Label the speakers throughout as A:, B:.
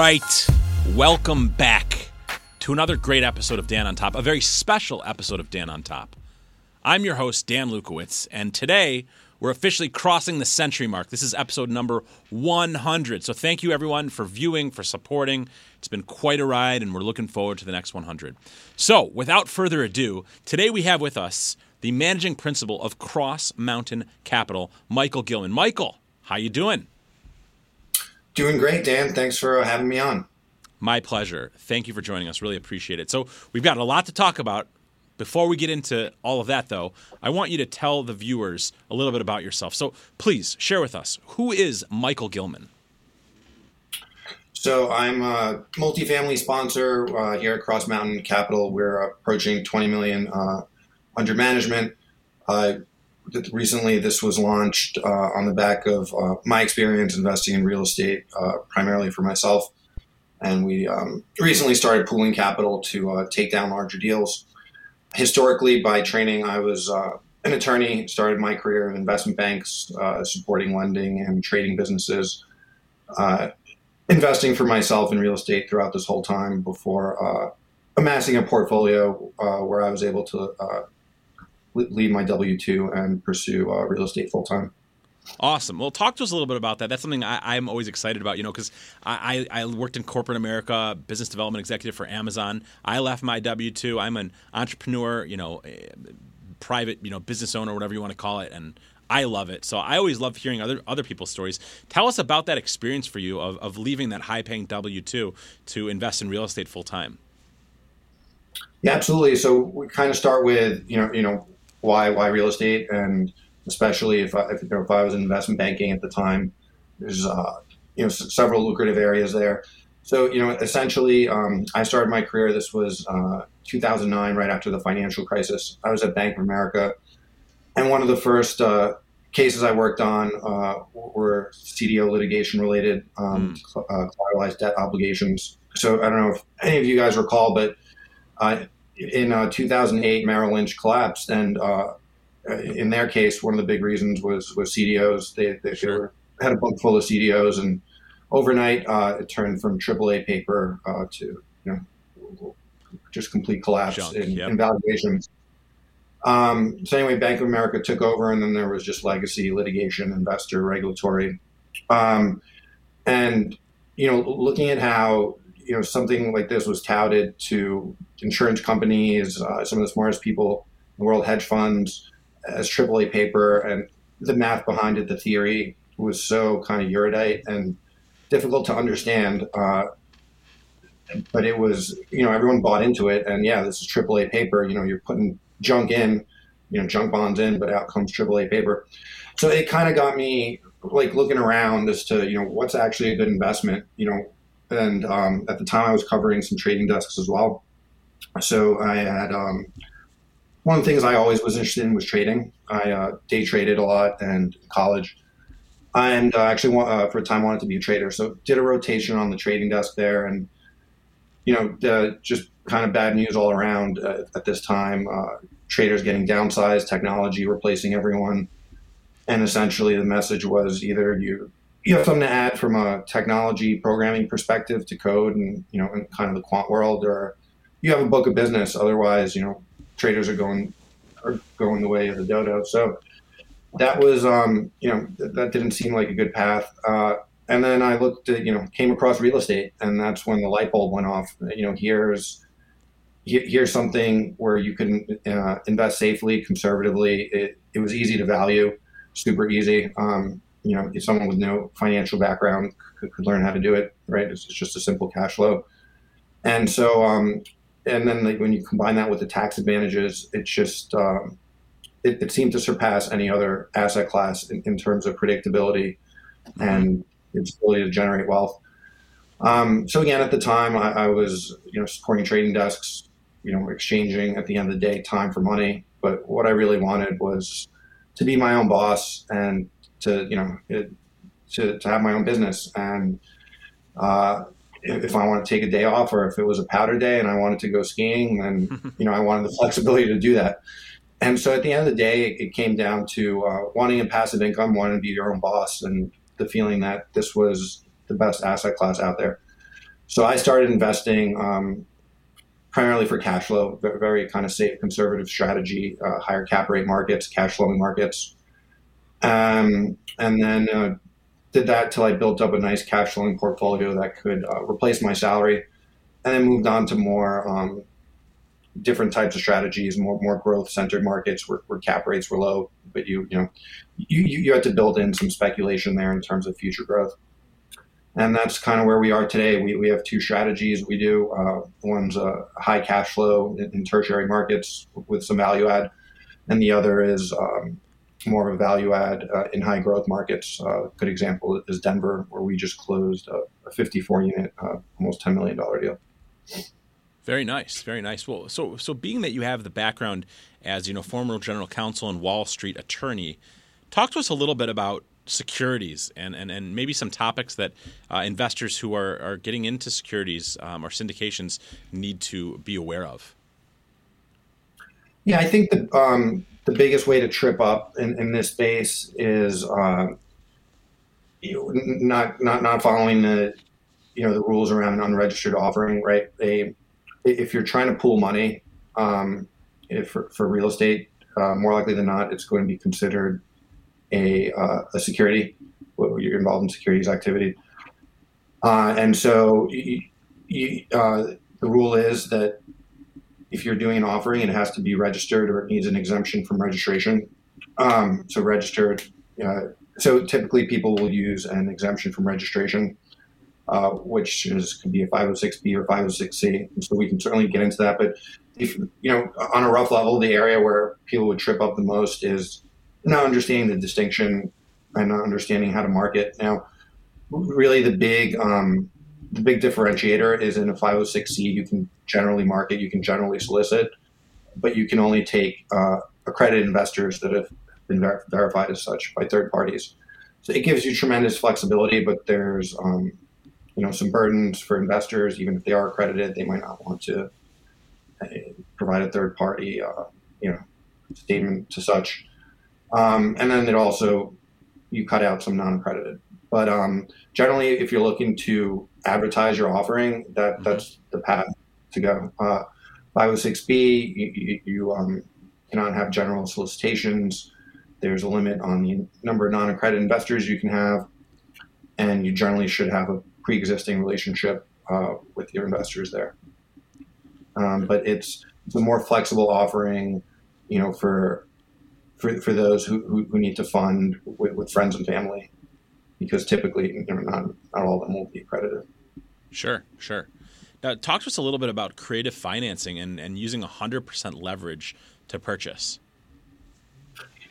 A: right. Welcome back to another great episode of Dan on Top, a very special episode of Dan on Top. I'm your host, Dan Lukowitz, and today we're officially crossing the century mark. This is episode number 100. So thank you, everyone, for viewing, for supporting. It's been quite a ride, and we're looking forward to the next 100. So, without further ado, today we have with us the managing principal of Cross Mountain Capital, Michael Gilman. Michael, how you doing?
B: Doing great, Dan. Thanks for having me on.
A: My pleasure. Thank you for joining us. Really appreciate it. So, we've got a lot to talk about. Before we get into all of that, though, I want you to tell the viewers a little bit about yourself. So, please share with us who is Michael Gilman?
B: So, I'm a multifamily sponsor uh, here at Cross Mountain Capital. We're approaching 20 million uh, under management. Uh, recently this was launched uh, on the back of uh, my experience investing in real estate, uh, primarily for myself. And we um, recently started pooling capital to uh, take down larger deals. Historically, by training, I was uh, an attorney, started my career in investment banks, uh, supporting lending and trading businesses, investing for myself in real estate throughout this whole time before amassing a portfolio where I was able to leave my W two and pursue uh, real estate full time.
A: Awesome. Well, talk to us a little bit about that. That's something I, am always excited about, you know, because I, I, worked in corporate America, business development executive for Amazon. I left my W 2. I'm an entrepreneur, you know, eh, private, you know, business owner, whatever you want to call it. And I love it. So I always love hearing other, other people's stories. Tell us about that experience for you of, of leaving that high paying W 2 to invest in real estate full time.
B: Yeah, absolutely. So we kind of start with, you know, you know, why why real estate, and especially if I, if, you know, if I was in investment banking at the time, there's uh, you know s- several lucrative areas there. So you know, essentially, um, I started my career. This was uh, 2009, right after the financial crisis. I was at Bank of America, and one of the first uh, cases I worked on uh, were CDO litigation related, um, mm. uh, collateralized debt obligations. So I don't know if any of you guys recall, but uh, in uh, 2008, Merrill Lynch collapsed, and uh, in their case, one of the big reasons was was CDOs. They, they, sure. were, had a book full of CDOs, and overnight uh, it turned from AAA paper uh, to you know just complete collapse Junk, in, yep. in, valuations. Um, so anyway, Bank of America took over, and then there was just legacy litigation, investor regulatory, um, and you know looking at how you know something like this was touted to insurance companies, uh, some of the smartest people in the world, hedge funds, as AAA paper, and the math behind it, the theory was so kind of erudite and difficult to understand. Uh, but it was, you know, everyone bought into it, and yeah, this is AAA paper. You know, you're putting junk in, you know, junk bonds in, but out comes AAA paper. So it kind of got me like looking around as to you know what's actually a good investment. You know, and um, at the time I was covering some trading desks as well. So I had um, one of the things I always was interested in was trading. I uh, day traded a lot and college, and uh, actually uh, for a time wanted to be a trader. So did a rotation on the trading desk there, and you know just kind of bad news all around uh, at this time. Uh, traders getting downsized, technology replacing everyone, and essentially the message was either you you have something to add from a technology programming perspective to code and you know in kind of the quant world or you have a book of business otherwise you know traders are going are going the way of the dodo. So that was um, you know th- that didn't seem like a good path. Uh, and then i looked at you know came across real estate and that's when the light bulb went off. You know here's here's something where you can uh, invest safely conservatively. It, it was easy to value super easy. Um, you know, if someone with no financial background could, could learn how to do it, right? It's, it's just a simple cash flow. And so, um, and then like when you combine that with the tax advantages, it just, um, it, it, seemed to surpass any other asset class in, in terms of predictability and its ability to generate wealth. Um, so again, at the time, I, I, was you know supporting trading desks, you know, exchanging at the end of the day time for money. But what I really wanted was to be my own boss and to you know to, to have my own business. And uh, if, if, I want to take a day off or if it was a powder day and I wanted to go skiing then you know I wanted the flexibility to do that. And so at the end of the day it, came down to uh, wanting a passive income wanting to be your own boss and the feeling that this was the best asset class out there. So I started investing um, primarily for cash flow, very, very, kind of safe, conservative strategy, uh, higher cap rate markets, cash flowing markets. Um, and then uh, did that till I built up a nice cash flowing portfolio that could uh, replace my salary, and then moved on to more um, different types of strategies, more more growth centered markets where, where, cap rates were low, but you you know you, you had to build in some speculation there in terms of future growth. And that's kind of where we are today. We, we have two strategies we do. Uh, one's a high cash flow in, in, tertiary markets with some value add, and the other is um, more of a value add uh, in high growth markets. Uh, good example is Denver, where we just closed a, a 54 unit, uh, almost $10 million deal.
A: Very nice, very nice. Well, so so being that you have the background as you know former general counsel and Wall Street attorney, talk to us a little bit about securities and, and, and maybe some topics that uh, investors who are, are getting into securities um, or syndications need to be aware of.
B: Yeah, I think the um, the biggest way to trip up in, in this space is uh, not not not following the you know the rules around an unregistered offering. Right, they if you're trying to pool money um, for, for real estate, uh, more likely than not, it's going to be considered a, uh, a security. You're involved in securities activity, uh, and so you, you, uh, the rule is that if you're doing an offering, it has to be registered or it needs an exemption from registration. Um, so registered. so typically, people will use an exemption from registration. Uh, which is could be a 506b or 506c. And so we can certainly get into that. But if you know, on a rough level, the area where people would trip up the most is not understanding the distinction and not understanding how to market. Now, really, the big um, the big differentiator is in a 506c. You can generally market, you can generally solicit, but you can only take uh, accredited investors that have been ver- verified as such by third parties. So it gives you tremendous flexibility, but there's um, you know some burdens for investors. Even if they are accredited, they might not want to uh, provide a third party, uh, you know, statement to such. Um, and then it also you cut out some non-accredited. But um, generally, if you're looking to advertise your offering, that mm-hmm. that's the path to go. Uh, 506b, you, you, you um, cannot have general solicitations. There's a limit on the number of non-accredited investors you can have, and you generally should have a pre-existing relationship uh, with your investors there. Um, but it's, it's a more flexible offering, you know, for for, for those who, who, who need to fund with, with, friends and family, because typically, you know, not not all of them will be accredited.
A: Sure, sure. Now, talk to us a little bit about creative financing and, and using 100% leverage to purchase.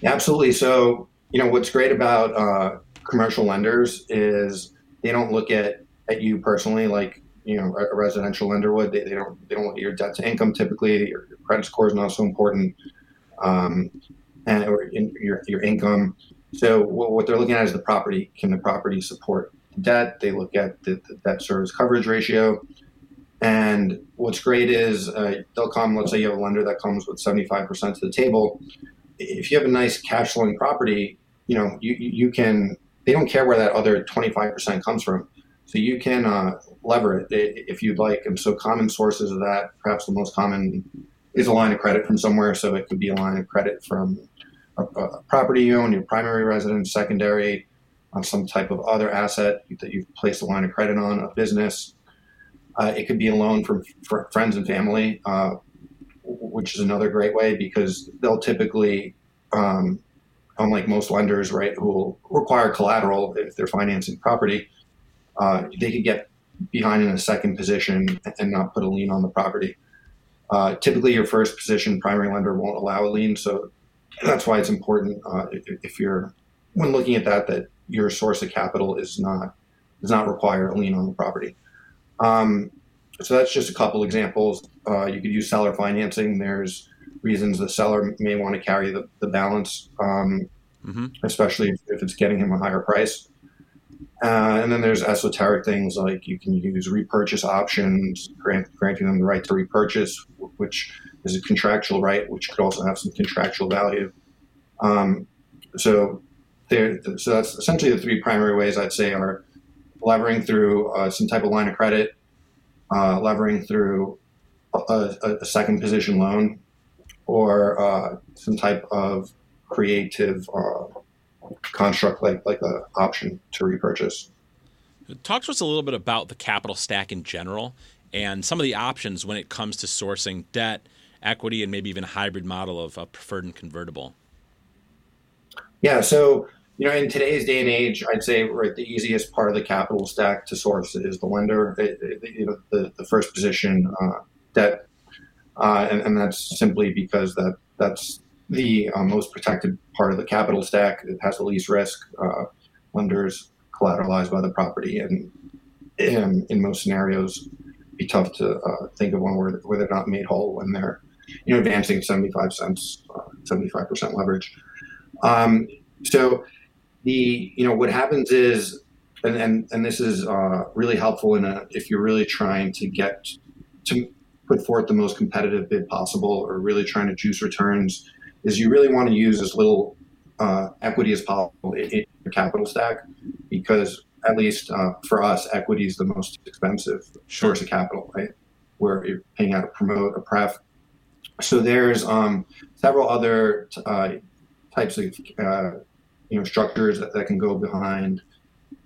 B: Yeah, absolutely. So, you know, what's great about uh, commercial lenders is they don't look at at you personally like you know a, residential lender would. They, they don't they don't look at your debt to income typically. Your, your credit score is not so important, um, and or in, your your income. So what, they're looking at is the property. Can the property support debt? They look at the, the debt service coverage ratio. And what's great is uh, they'll come. Let's say you have a lender that comes with seventy five percent to the table. If you have a nice cash flowing property, you know you you can. They don't care where that other twenty five percent comes from so you can uh, lever it if you'd like. And so common sources of that, perhaps the most common is a line of credit from somewhere. So it could be a line of credit from a, property you own, your primary residence, secondary, on some type of other asset that you've placed a line of credit on, a business. Uh, it could be a loan from friends and family, uh, which is another great way because they'll typically, um, unlike most lenders, right, who will require collateral if they're financing property, uh, they could get behind in a second position and not put a lien on the property. Uh, typically, your first position primary lender won't allow a lien, so that's why it's important uh, if, if, you're when looking at that that your source of capital is not does not require a lien on the property. Um, so that's just a couple examples. Uh, you could use seller financing. There's reasons the seller may want to carry the, the balance, um, mm-hmm. especially if, if, it's getting him a higher price. Uh, and then there's esoteric things like you can use repurchase options, grant, granting them the right to repurchase, which is a contractual right, which could also have some contractual value. Um, so there, so that's essentially the three primary ways I'd say are levering through uh, some type of line of credit, uh, levering through a, a, second position loan or uh, some type of creative uh, construct like like an option to repurchase.
A: Talk to us a little bit about the capital stack in general and some of the options when it comes to sourcing debt, equity, and maybe even a hybrid model of a preferred and convertible.
B: Yeah, so you know, in today's day and age, I'd say right the easiest part of the capital stack to source is the lender. It, you know, the, the first position uh, debt, uh, and, and, that's simply because that that's the uh, most protected part of the capital stack. It has the least risk. Uh, lenders collateralized by the property, and in, in most scenarios, be tough to uh, think of one where, where they're not made whole when they're you know advancing 75 cents, 75% uh, leverage. Um, so the you know what happens is and and, and this is uh, really helpful in a, if you're really trying to get to put forth the most competitive bid possible or really trying to juice returns is you really want to use as little uh, equity as possible in your capital stack because at least uh, for us equity is the most expensive sure. source of capital right where you're paying out a promote a pref so there's um, several other uh, types of uh, you know structures that, that can go behind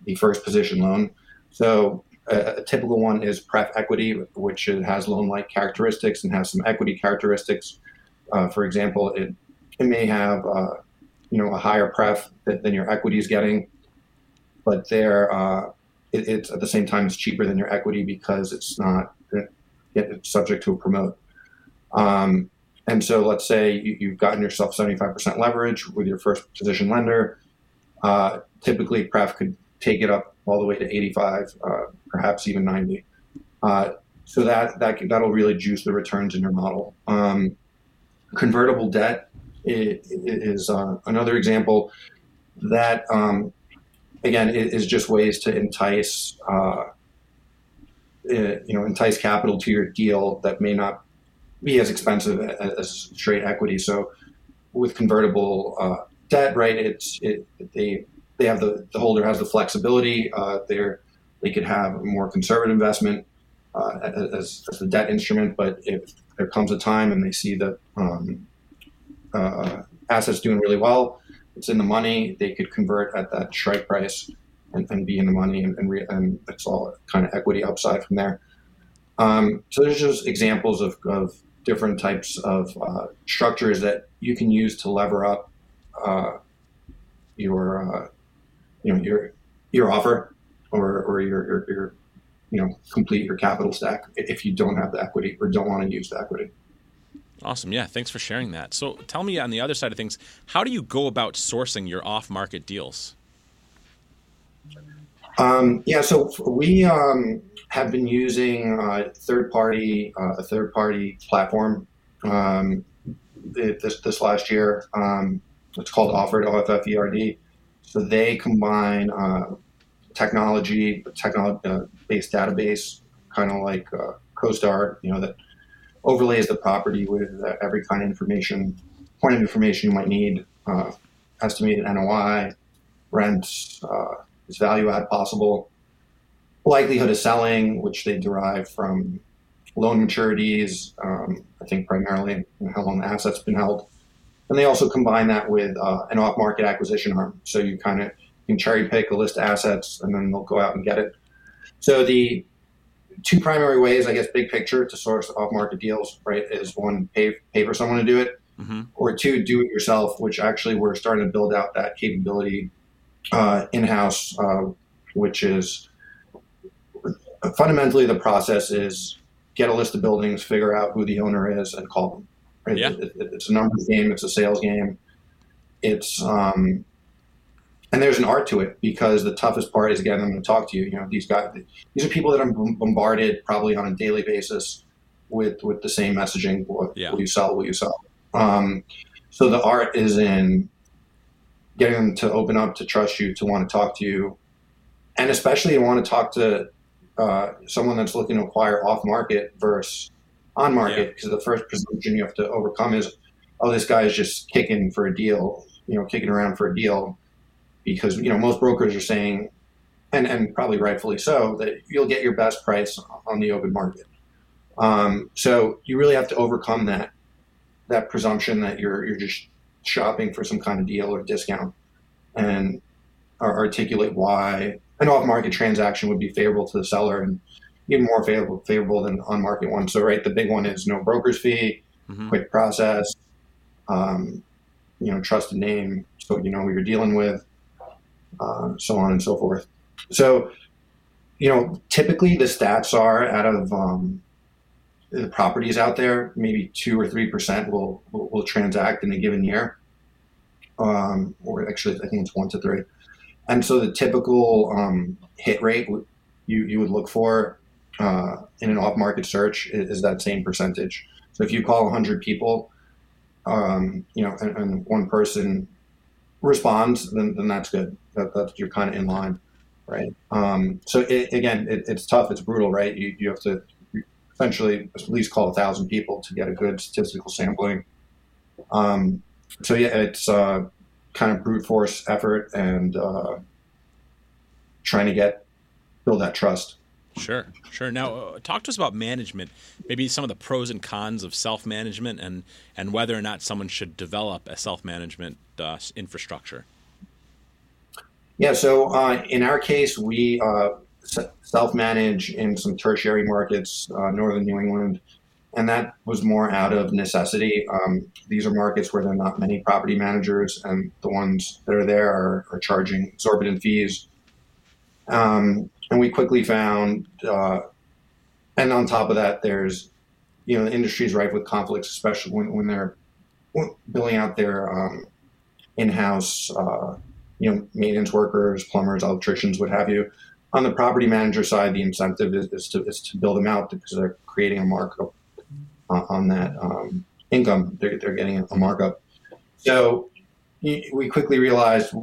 B: the first position loan. So a, a typical one is pref equity, which has loan-like characteristics and has some equity characteristics. Uh, for example, it it may have uh, you know a higher pref than, your equity is getting, but there uh, it, it's at the same time it's cheaper than your equity because it's not it's subject to a promote. Um, and so let's say you, have gotten yourself 75% leverage with your first position lender. Uh, typically, Pref could take it up all the way to 85, uh, perhaps even 90. Uh, so that, that that'll really juice the returns in your model. Um, convertible debt is, uh, another example that, um, again, is just ways to entice, uh, you know, entice capital to your deal that may not be as expensive as straight equity. So with convertible uh, debt, right, it's it, they they have the the holder has the flexibility. Uh, they're they could have a more conservative investment uh, as, as the debt instrument, but if there comes a time and they see that um, uh, assets doing really well, it's in the money, they could convert at that strike price and, and be in the money, and, and, re- and it's all kind of equity upside from there. Um, so there's just examples of, of different types of uh, structures that you can use to lever up uh, your uh, you know your your offer or, or your, your, your you know complete your capital stack if you don't have the equity or don't want to use the equity.
A: Awesome. Yeah. Thanks for sharing that. So tell me on the other side of things, how do you go about sourcing your off market deals?
B: Um, yeah. So we, um, have been using uh, third party uh, a third party platform um, this this last year. Um, it's called Offered OFFERD. So they combine uh, technology, technology uh, based database, kind of like uh, CoStar, you know, that overlays the property with uh, every kind of information, point of information you might need, estimated NOI, rents, is value add possible likelihood of selling, which they derive from loan maturities, um, I think primarily how long the asset's been held. And they also combine that with uh, an off market acquisition arm. So you kind of can cherry pick a list of assets and then they'll go out and get it. So the two primary ways, I guess, big picture to source off market deals, right, is one, pay, pay for someone to do it, mm-hmm. or two, do it yourself, which actually we're starting to build out that capability uh, in house, uh, which is fundamentally the process is get a list of buildings, figure out who the owner is, and call them. Right? Yeah. It, it, it's a numbers game. It's a sales game. It's um, and there's an art to it because the toughest part is getting them to talk to you. You know, these guys, these are people that are bombarded probably on a daily basis with with the same messaging. Will, yeah. will you sell? Will you sell? Um, so the art is in getting them to open up, to trust you, to want to talk to you, and especially to want to talk to uh, someone that's looking to acquire off market versus on market because yeah. the first presumption you have to overcome is oh this guy is just kicking for a deal you know kicking around for a deal because you know most brokers are saying and and probably rightfully so, that you'll get your best price on the open market. Um, so you really have to overcome that that presumption that you're you're just shopping for some kind of deal or discount, and articulate why an off-market transaction would be favorable to the seller and even more favorable favorable than on-market one. So right, the big one is no broker's fee, mm-hmm. quick process, um, you know, trusted name, so you know who you're dealing with, uh, so on and so forth. So, you know, typically the stats are out of um, the properties out there, maybe two or three percent will, will, will transact in a given year, um, or actually I think it's one to three. And so the typical um, hit rate you you would look for uh, in an off market search is, is, that same percentage. So if you call 100 people, um, you know, and, and, one person responds, then, then that's good. That, that's you're kind of in line, right? Um, so it, again, it, it's tough. It's brutal, right? You, you have to essentially at least call a thousand people to get a good statistical sampling. Um, so yeah, it's uh, kind of brute force effort and uh, trying to get build that trust.
A: Sure, sure. Now, uh, talk to us about management. Maybe some of the pros and cons of self management, and and whether or not someone should develop a self management uh, infrastructure.
B: Yeah. So uh, in our case, we uh, self manage in some tertiary markets, uh, northern New England, and that was more out of necessity. Um, these are markets where there are not many property managers, and the ones that are there are, are charging exorbitant fees. Um, and we quickly found, uh, and on top of that, there's, you know, the industry is rife with conflicts, especially when, when they're building out their um, in-house, uh, you know, maintenance workers, plumbers, electricians, what have you. On the property manager side, the incentive is, is to is to build them out because they're creating a markup on that um, income. They're, they're getting a markup. So we quickly realized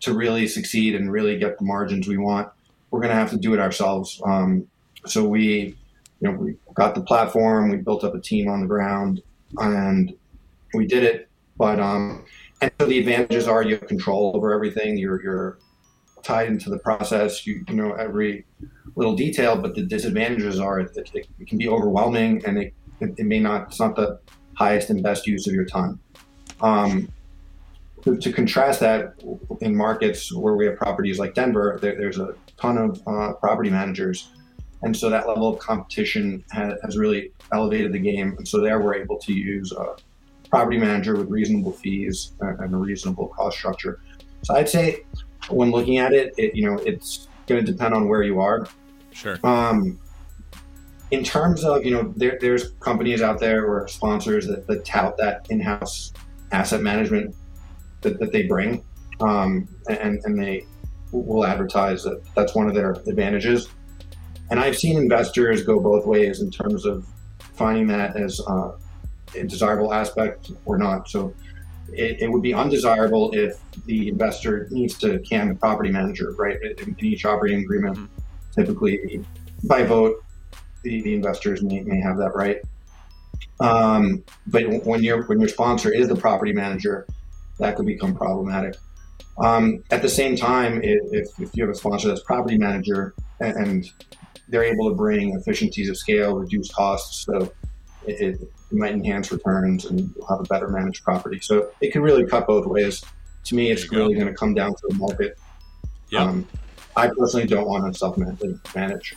B: to really succeed and really get the margins we want, we're going to have to do it ourselves. Um, so we, you know, we got the platform, we built up a team on the ground, and we did it. But um, and so the advantages are you have control over everything. You're you're tied into the process. You, you know every little detail. But the disadvantages are it, it, it can be overwhelming, and it, it, may not. It's not the highest and best use of your time. Um, to, to, contrast that in markets where we have properties like Denver, there, there's a ton of uh, property managers. And so that level of competition has, has, really elevated the game. And so there we're able to use a property manager with reasonable fees and a reasonable cost structure. So I'd say when looking at it, it you know, it's going to depend on where you are.
A: Sure.
B: Um, in terms of, you know, there, there's companies out there or sponsors that, that tout that in-house asset management that, that they bring. Um, and, and they will advertise that that's one of their advantages. And I've seen investors go both ways in terms of finding that as uh, a desirable aspect or not. So it, it, would be undesirable if the investor needs to can the property manager, right? In, in each operating agreement, mm-hmm. typically by vote, the, the investors may, may have that right. Um, but when your when your sponsor is the property manager, that could become problematic. Um, at the same time, if, if you have a sponsor that's property manager and, and they're able to bring efficiencies of scale, reduce costs, so it, it, might enhance returns and you'll have a better managed property. So it can really cut both ways. To me, it's really going to come down to the market.
A: Yeah. Um,
B: I personally don't want to self manage.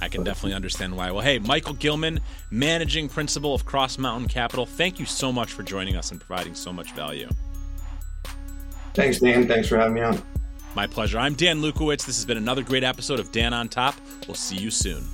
A: I can definitely understand why. Well, hey, Michael Gilman, managing principal of Cross Mountain Capital, thank you so much for joining us and providing so much value.
B: Thanks, Dan. Thanks for having me on.
A: My pleasure. I'm Dan Lukowitz. This has been another great episode of Dan on Top. We'll see you soon.